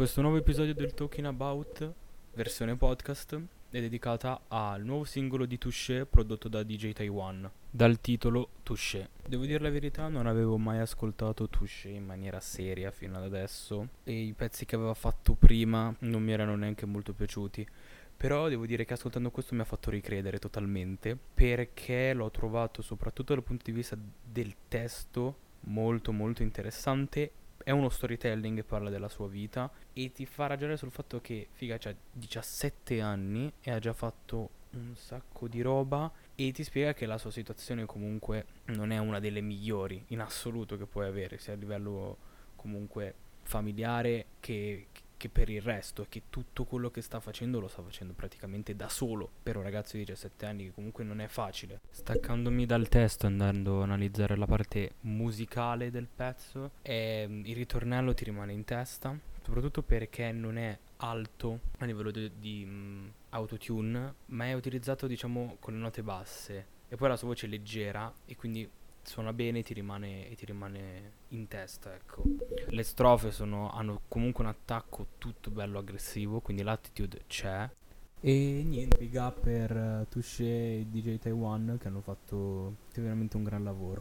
Questo nuovo episodio del Talking About, versione podcast, è dedicata al nuovo singolo di Touché prodotto da DJ Taiwan, dal titolo Touché. Devo dire la verità, non avevo mai ascoltato Touché in maniera seria fino ad adesso e i pezzi che aveva fatto prima non mi erano neanche molto piaciuti. Però devo dire che ascoltando questo mi ha fatto ricredere totalmente perché l'ho trovato soprattutto dal punto di vista del testo molto molto interessante è uno storytelling che parla della sua vita e ti fa ragionare sul fatto che figa ha 17 anni e ha già fatto un sacco di roba e ti spiega che la sua situazione comunque non è una delle migliori in assoluto che puoi avere sia a livello comunque familiare che, che per il resto, che tutto quello che sta facendo lo sta facendo praticamente da solo per un ragazzo di 17 anni che comunque non è facile. Staccandomi dal testo andando a analizzare la parte musicale del pezzo, e, ehm, il ritornello ti rimane in testa, soprattutto perché non è alto a livello di, di um, autotune, ma è utilizzato diciamo con le note basse e poi la sua voce è leggera e quindi suona bene e ti rimane, e ti rimane in testa, ecco. Le strofe sono, hanno comunque un attacco tutto bello aggressivo, quindi l'attitude c'è. E niente, big up per uh, Touché e DJ Taiwan che hanno fatto veramente un gran lavoro.